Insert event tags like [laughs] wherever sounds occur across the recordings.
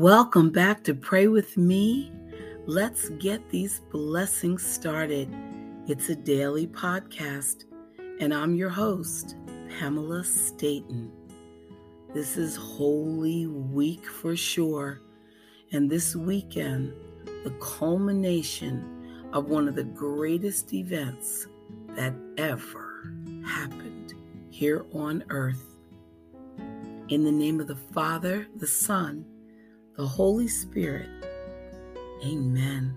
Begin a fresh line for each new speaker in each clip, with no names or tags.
Welcome back to Pray With Me. Let's get these blessings started. It's a daily podcast, and I'm your host, Pamela Staton. This is Holy Week for sure, and this weekend, the culmination of one of the greatest events that ever happened here on earth. In the name of the Father, the Son, the Holy Spirit. Amen.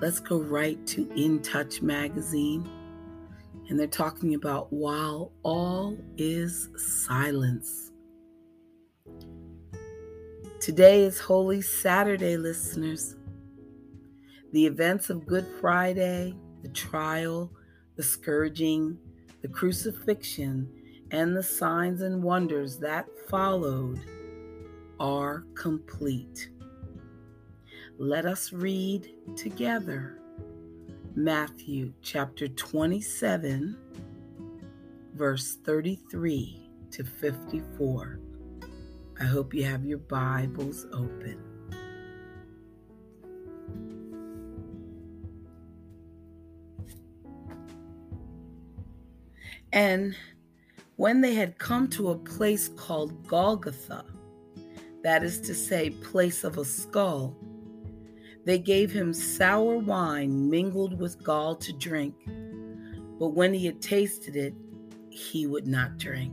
Let's go right to In Touch magazine. And they're talking about while all is silence. Today is Holy Saturday, listeners. The events of Good Friday, the trial, the scourging, the crucifixion, and the signs and wonders that followed are complete. Let us read together Matthew chapter 27, verse 33 to 54. I hope you have your Bibles open. And when they had come to a place called Golgotha, that is to say, place of a skull. They gave him sour wine mingled with gall to drink, but when he had tasted it, he would not drink.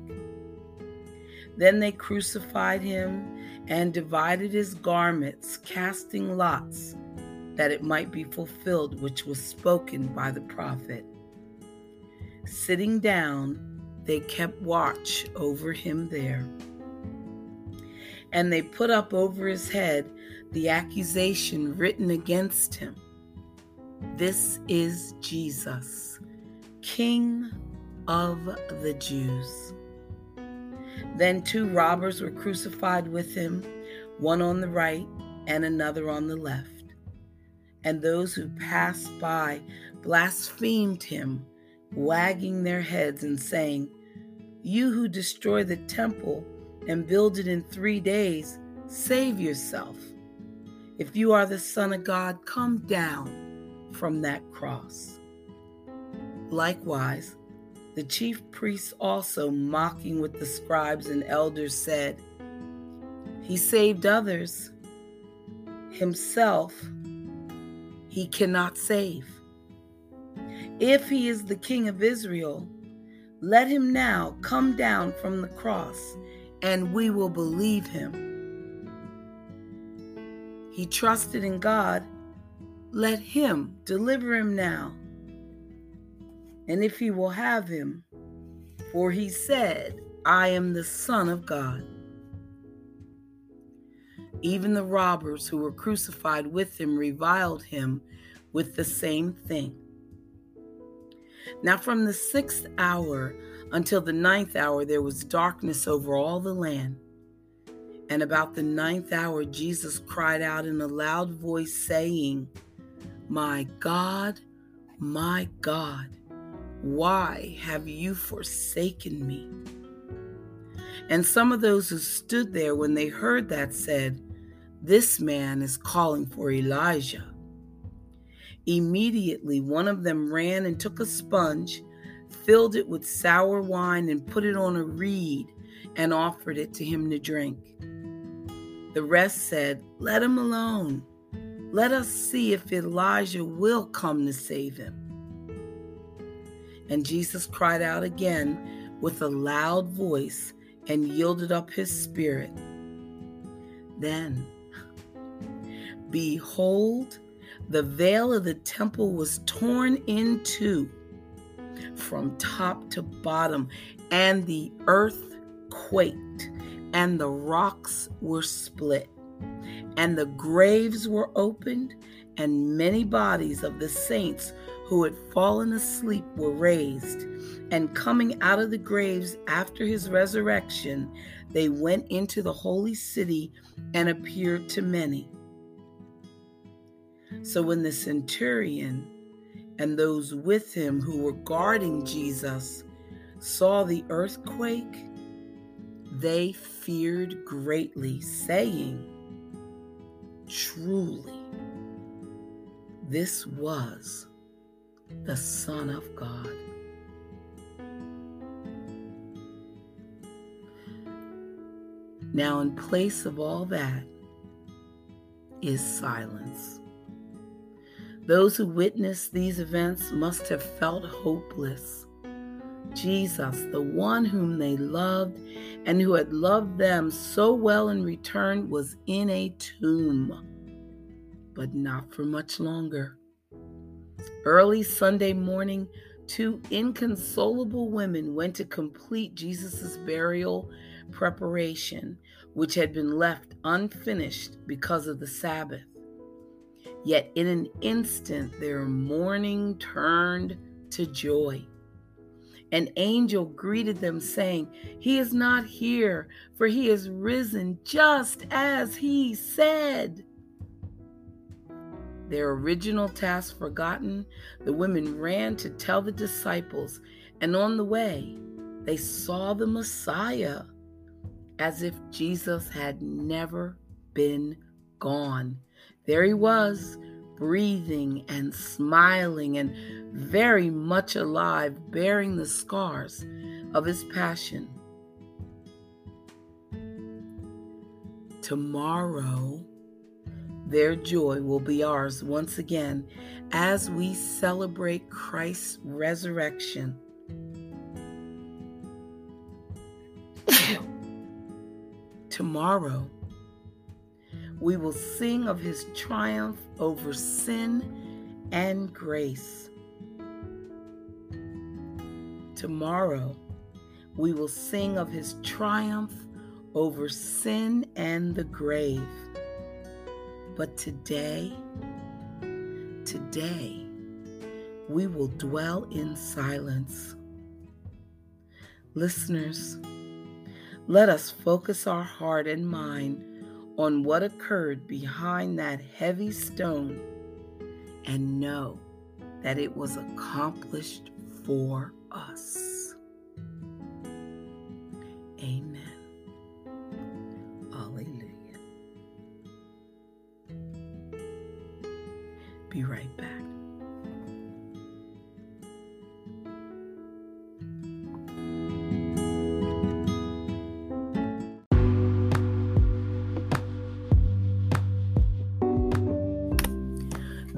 Then they crucified him and divided his garments, casting lots, that it might be fulfilled which was spoken by the prophet. Sitting down, they kept watch over him there and they put up over his head the accusation written against him This is Jesus, King of the Jews. Then two robbers were crucified with him, one on the right and another on the left. And those who passed by blasphemed him, wagging their heads and saying, You who destroy the temple and build it in three days, save yourself. If you are the Son of God, come down from that cross. Likewise, the chief priests also, mocking with the scribes and elders, said, He saved others. Himself, he cannot save. If he is the King of Israel, let him now come down from the cross and we will believe him. He trusted in God. Let him deliver him now. And if he will have him, for he said, I am the Son of God. Even the robbers who were crucified with him reviled him with the same thing. Now, from the sixth hour until the ninth hour, there was darkness over all the land. And about the ninth hour, Jesus cried out in a loud voice, saying, My God, my God, why have you forsaken me? And some of those who stood there when they heard that said, This man is calling for Elijah. Immediately, one of them ran and took a sponge filled it with sour wine, and put it on a reed and offered it to him to drink. The rest said, Let him alone. Let us see if Elijah will come to save him. And Jesus cried out again with a loud voice and yielded up his spirit. Then, behold, the veil of the temple was torn in two from top to bottom, and the earth quaked, and the rocks were split, and the graves were opened, and many bodies of the saints who had fallen asleep were raised. And coming out of the graves after his resurrection, they went into the holy city and appeared to many. So when the centurion and those with him who were guarding Jesus saw the earthquake, they feared greatly, saying, Truly, this was the Son of God. Now, in place of all that is silence. Those who witnessed these events must have felt hopeless. Jesus, the one whom they loved and who had loved them so well in return, was in a tomb, but not for much longer. Early Sunday morning, two inconsolable women went to complete Jesus' burial preparation, which had been left unfinished because of the Sabbath. Yet in an instant, their mourning turned to joy. An angel greeted them, saying, He is not here, for he is risen just as he said. Their original task forgotten, the women ran to tell the disciples, and on the way, they saw the Messiah as if Jesus had never been gone. There he was, breathing and smiling and very much alive, bearing the scars of his passion. Tomorrow, their joy will be ours once again as we celebrate Christ's resurrection. [laughs] Tomorrow, we will sing of his triumph over sin and grace. Tomorrow, we will sing of his triumph over sin and the grave. But today, today, we will dwell in silence. Listeners, let us focus our heart and mind on what occurred behind that heavy stone and know that it was accomplished for us.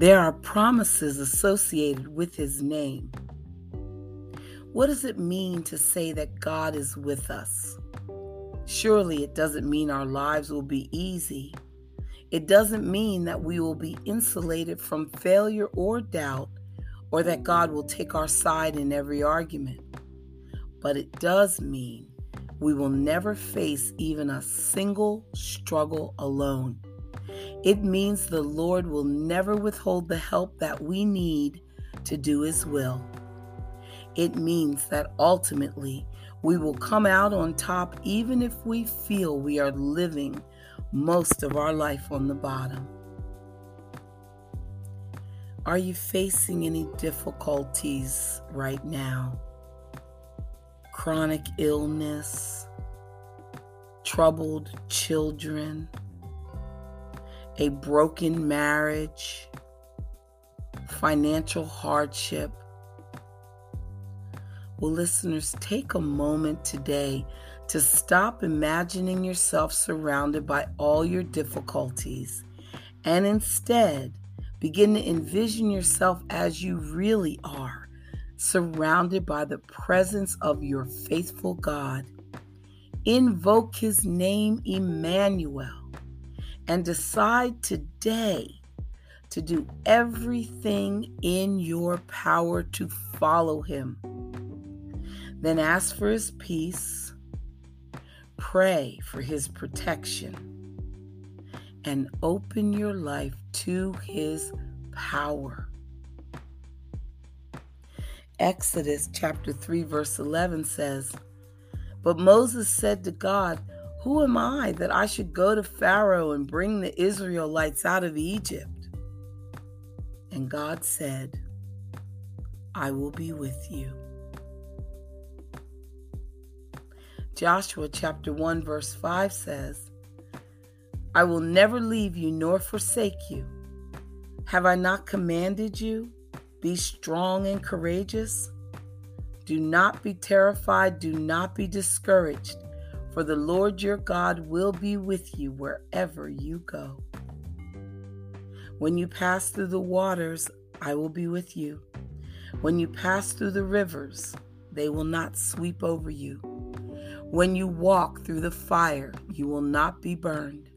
There are promises associated with his name. What does it mean to say that God is with us? Surely it doesn't mean our lives will be easy. It doesn't mean that we will be insulated from failure or doubt, or that God will take our side in every argument. But it does mean we will never face even a single struggle alone. It means the Lord will never withhold the help that we need to do His will. It means that ultimately we will come out on top even if we feel we are living most of our life on the bottom. Are you facing any difficulties right now? Chronic illness, troubled children, a broken marriage, financial hardship. Well, listeners, take a moment today to stop imagining yourself surrounded by all your difficulties and instead begin to envision yourself as you really are, surrounded by the presence of your faithful God. Invoke his name, Emmanuel and decide today to do everything in your power to follow Him. Then ask for His peace, pray for His protection, and open your life to His power. Exodus chapter 3, verse 11 says, But Moses said to God, who am I that I should go to Pharaoh and bring the Israelites out of Egypt? And God said, I will be with you. Joshua chapter 1 verse 5 says, I will never leave you nor forsake you. Have I not commanded you? Be strong and courageous. Do not be terrified, do not be discouraged, for the Lord your God will be with you wherever you go. When you pass through the waters, I will be with you. When you pass through the rivers, they will not sweep over you. When you walk through the fire, you will not be burned.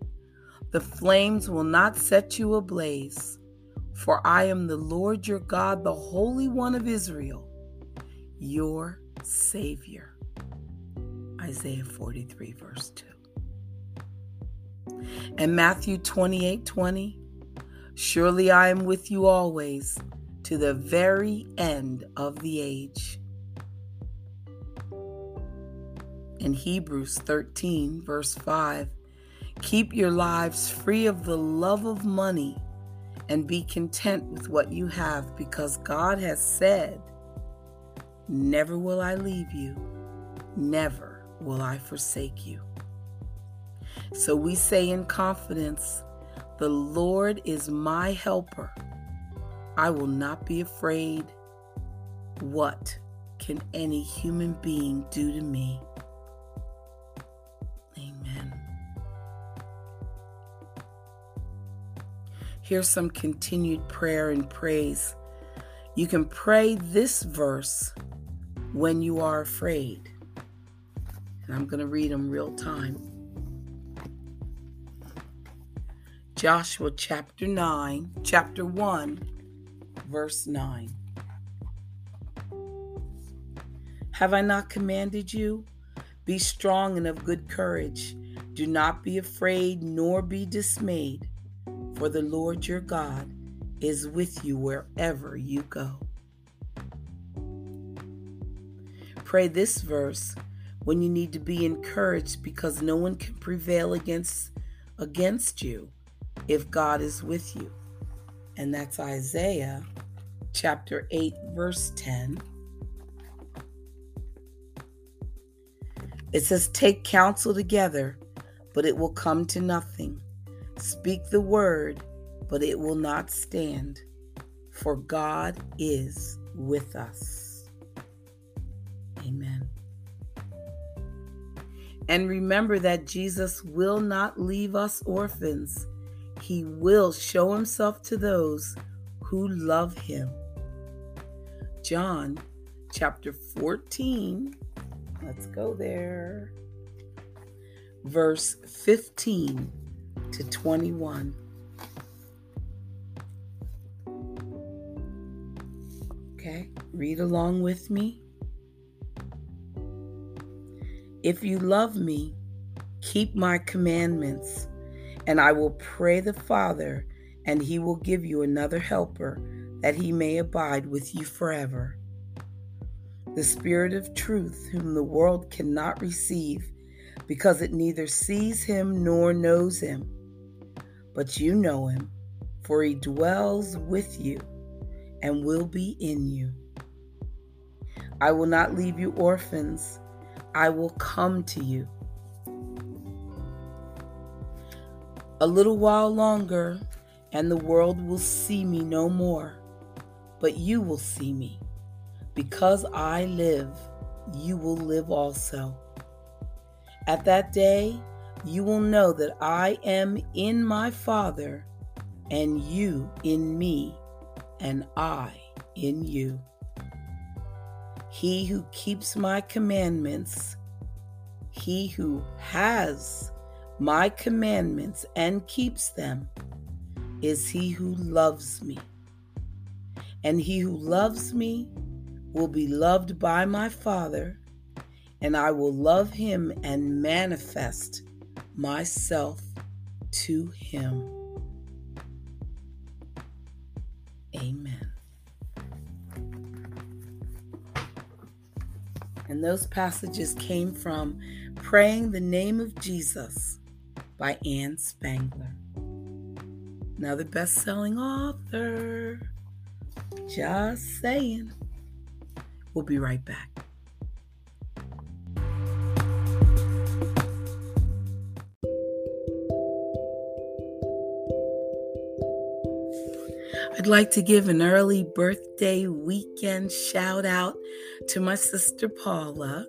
The flames will not set you ablaze. For I am the Lord your God, the Holy One of Israel, your Savior. Isaiah 43, verse 2. And Matthew 28 20. Surely I am with you always to the very end of the age. In Hebrews 13, verse 5, keep your lives free of the love of money and be content with what you have because God has said, Never will I leave you, never will I forsake you. So we say in confidence, The Lord is my helper. I will not be afraid. What can any human being do to me? Amen. Here's some continued prayer and praise. You can pray this verse when you are afraid. And I'm going to read them real time. Joshua chapter 9, chapter 1, verse 9. Have I not commanded you? Be strong and of good courage. Do not be afraid nor be dismayed for the Lord your God is with you wherever you go. Pray this verse when you need to be encouraged because no one can prevail against against you if God is with you. And that's Isaiah chapter 8 verse 10. It says take counsel together, but it will come to nothing. Speak the word, but it will not stand, for God is with us. Amen. And remember that Jesus will not leave us orphans. He will show himself to those who love him. John chapter 14, let's go there. Verse 15 to 21. Okay, read along with me. If you love me, keep my commandments, and I will pray the Father, and he will give you another helper, that he may abide with you forever. The Spirit of truth, whom the world cannot receive, because it neither sees him nor knows him but you know him, for he dwells with you and will be in you. I will not leave you orphans, I will come to you. A little while longer, and the world will see me no more, but you will see me. Because I live, you will live also. At that day, you will know that I am in my Father, and you in me, and I in you. He who keeps my commandments, he who has my commandments and keeps them, is he who loves me. And he who loves me will be loved by my Father, and I will love him and manifest myself to Him. Those passages came from Praying the Name of Jesus by Ann Spangler. Another best selling author. Just saying. We'll be right back. I'd like to give an early birthday weekend shout out to my sister Paula.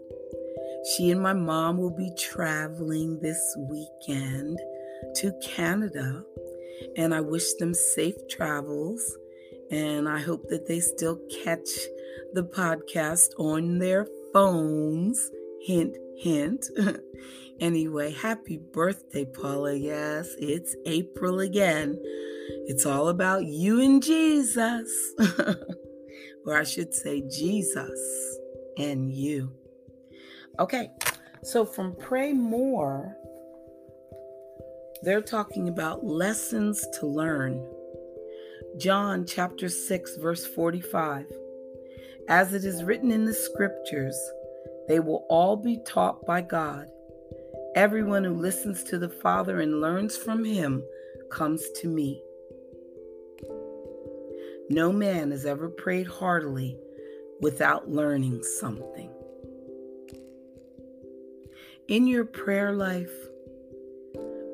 She and my mom will be traveling this weekend to Canada, and I wish them safe travels. And I hope that they still catch the podcast on their phones. Hint, hint. [laughs] anyway, happy birthday, Paula. Yes, it's April again. It's all about you and Jesus. [laughs] or I should say, Jesus and you. Okay, so from Pray More, they're talking about lessons to learn. John chapter 6, verse 45. As it is written in the scriptures, they will all be taught by God. Everyone who listens to the Father and learns from him comes to me. No man has ever prayed heartily without learning something. In your prayer life,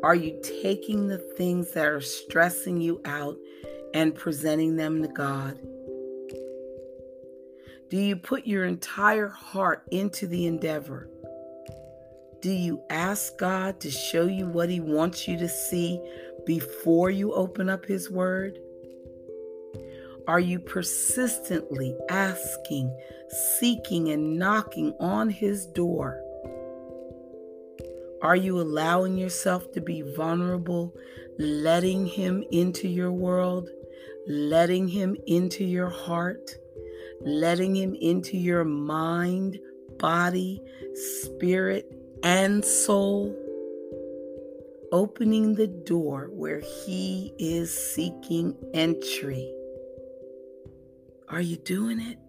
are you taking the things that are stressing you out and presenting them to God? Do you put your entire heart into the endeavor? Do you ask God to show you what He wants you to see before you open up His Word? Are you persistently asking, seeking, and knocking on His door? Are you allowing yourself to be vulnerable, letting Him into your world, letting Him into your heart, letting Him into your mind, body, spirit, and soul? Opening the door where He is seeking entry. Are you doing it?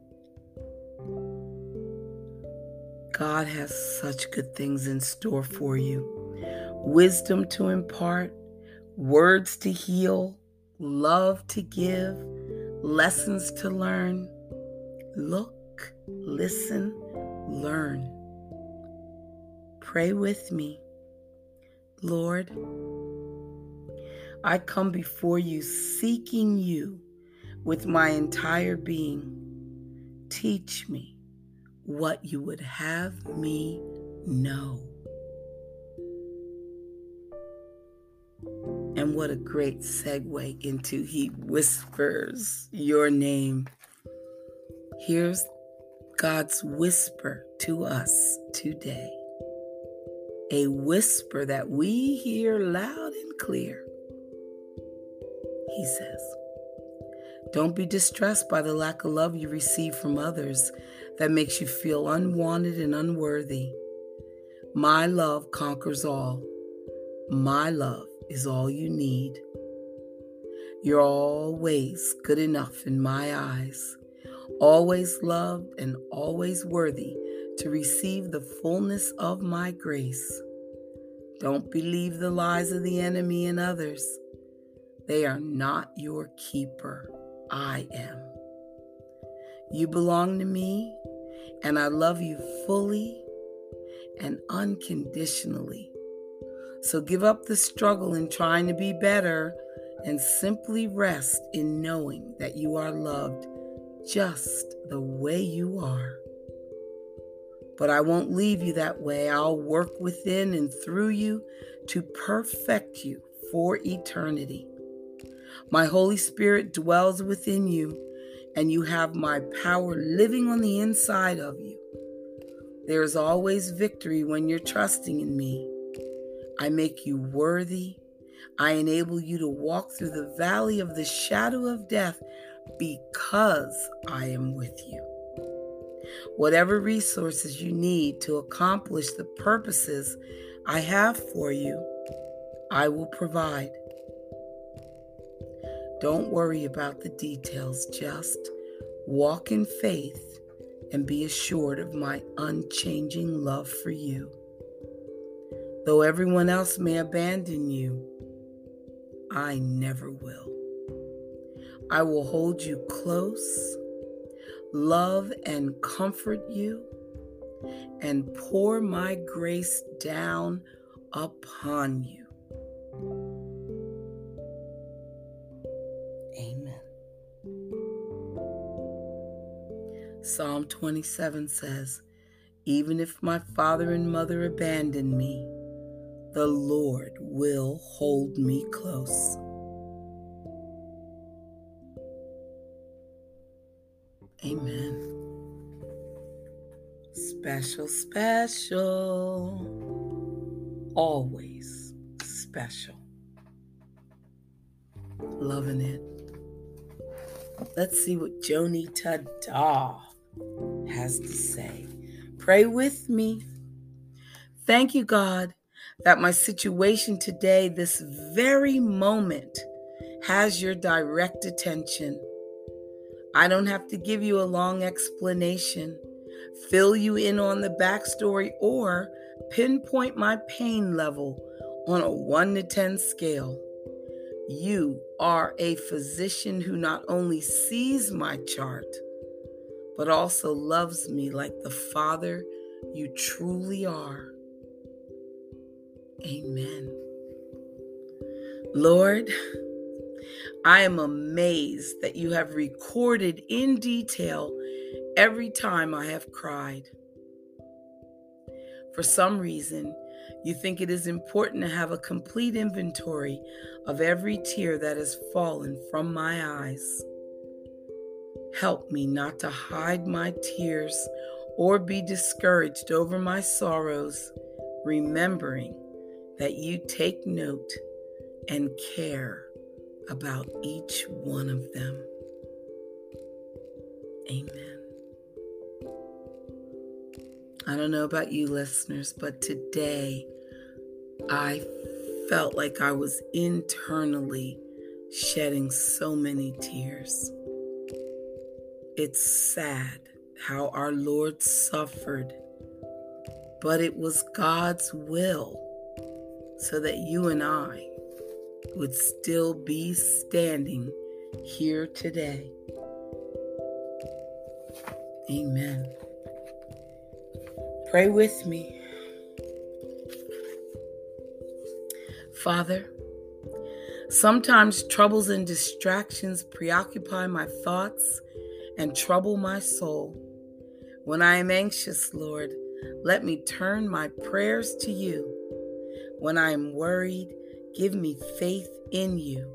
God has such good things in store for you wisdom to impart, words to heal, love to give, lessons to learn. Look, listen, learn. Pray with me. Lord, I come before you seeking you with my entire being. Teach me what you would have me know. And what a great segue into He whispers your name. Here's God's whisper to us today. A whisper that we hear loud and clear. He says, Don't be distressed by the lack of love you receive from others that makes you feel unwanted and unworthy. My love conquers all. My love is all you need. You're always good enough in my eyes, always loved and always worthy to receive the fullness of my grace. Don't believe the lies of the enemy and others. They are not your keeper. I am. You belong to me, and I love you fully and unconditionally. So give up the struggle in trying to be better and simply rest in knowing that you are loved just the way you are. But I won't leave you that way. I'll work within and through you to perfect you for eternity. My Holy Spirit dwells within you and you have my power living on the inside of you. There is always victory when you're trusting in me. I make you worthy. I enable you to walk through the valley of the shadow of death because I am with you. Whatever resources you need to accomplish the purposes I have for you, I will provide. Don't worry about the details, just walk in faith and be assured of my unchanging love for you. Though everyone else may abandon you, I never will. I will hold you close, love and comfort you, and pour my grace down upon you. Psalm 27 says, Even if my father and mother abandon me, the Lord will hold me close. Amen. Special, special. Always special. Loving it. Let's see what Joni Tada has to say. Pray with me. Thank you, God, that my situation today, this very moment, has your direct attention. I don't have to give you a long explanation, fill you in on the backstory, or pinpoint my pain level on a 1 to 10 scale. You are a physician who not only sees my chart, but also loves me like the Father you truly are. Amen. Lord, I am amazed that you have recorded in detail every time I have cried. For some reason, you think it is important to have a complete inventory of every tear that has fallen from my eyes. Help me not to hide my tears or be discouraged over my sorrows, remembering that you take note and care about each one of them. Amen. I don't know about you listeners, but today I felt like I was internally shedding so many tears. It's sad how our Lord suffered, but it was God's will so that you and I would still be standing here today. Amen. Pray with me. Father, sometimes troubles and distractions preoccupy my thoughts and trouble my soul. When I am anxious, Lord, let me turn my prayers to you. When I am worried, give me faith in you.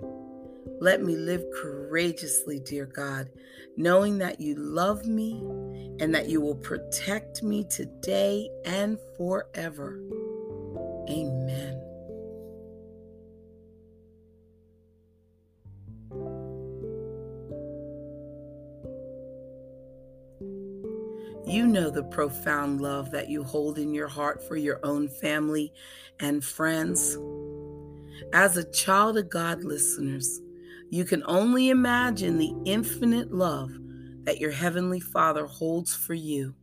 Let me live courageously, dear God, knowing that you love me and that you will protect me today and forever. Amen. You know the profound love that you hold in your heart for your own family and friends. As a child of God, listeners, you can only imagine the infinite love that your Heavenly Father holds for you.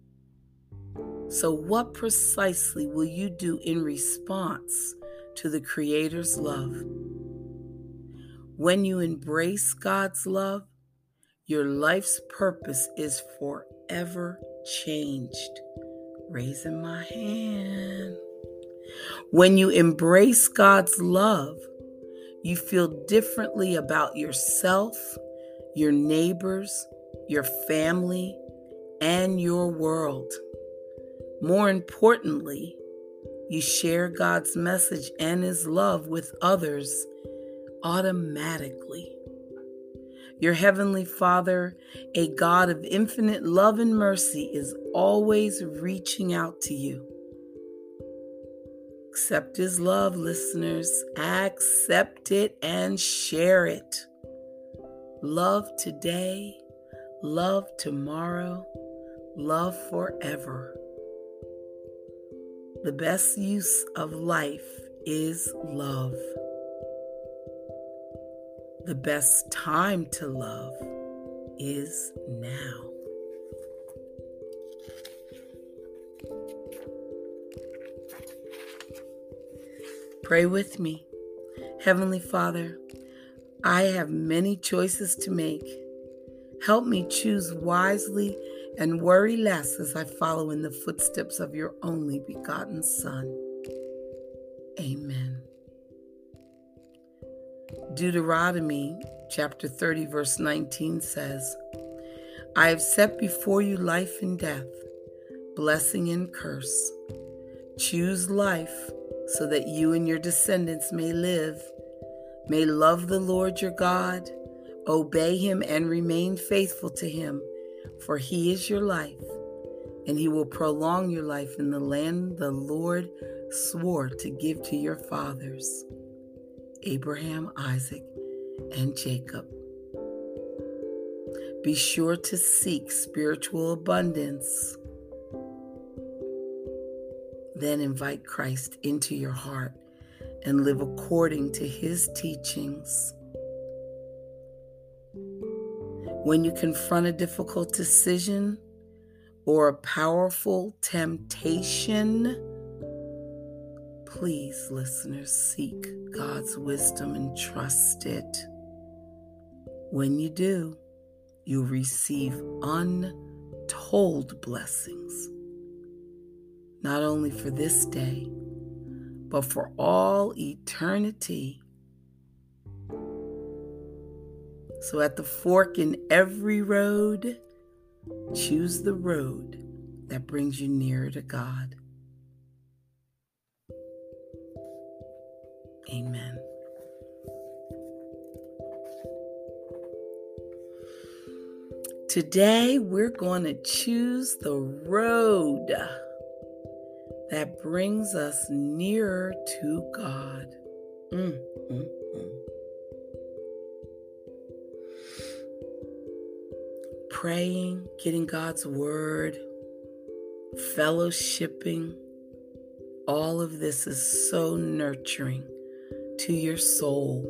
So, what precisely will you do in response to the Creator's love? When you embrace God's love, your life's purpose is forever changed. Raising my hand. When you embrace God's love, you feel differently about yourself, your neighbors, your family, and your world. More importantly, you share God's message and His love with others automatically. Your Heavenly Father, a God of infinite love and mercy, is always reaching out to you. Accept His love, listeners. Accept it and share it. Love today, love tomorrow, love forever. The best use of life is love. The best time to love is now. Pray with me. Heavenly Father, I have many choices to make. Help me choose wisely and worry less as I follow in the footsteps of your only begotten Son. Amen. Deuteronomy chapter 30, verse 19 says, I have set before you life and death, blessing and curse. Choose life so that you and your descendants may live, may love the Lord your God, obey him, and remain faithful to him, for he is your life, and he will prolong your life in the land the Lord swore to give to your fathers, Abraham, Isaac, and Jacob. Be sure to seek spiritual abundance. Then invite Christ into your heart and live according to his teachings. When you confront a difficult decision or a powerful temptation, please, listeners, seek God's wisdom and trust it. When you do, you'll receive untold blessings, not only for this day, but for all eternity. So, at the fork in every road, choose the road that brings you nearer to God. Amen. Today, we're going to choose the road that brings us nearer to God. Mm, mm, mm. Praying, getting God's word, fellowshipping, all of this is so nurturing to your soul,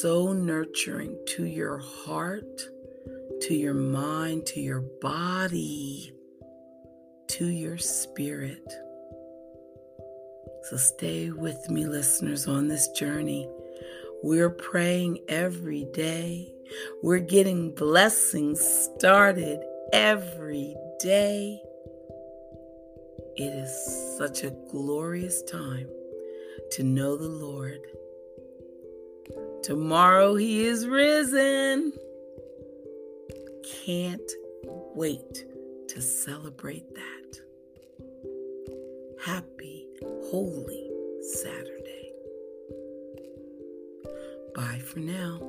so nurturing to your heart to your mind, to your body, to your spirit. So stay with me, listeners, on this journey. We're praying every day. We're getting blessings started every day. It is such a glorious time to know the Lord. Tomorrow He is risen can't wait to celebrate that. Happy Holy Saturday. Bye for now.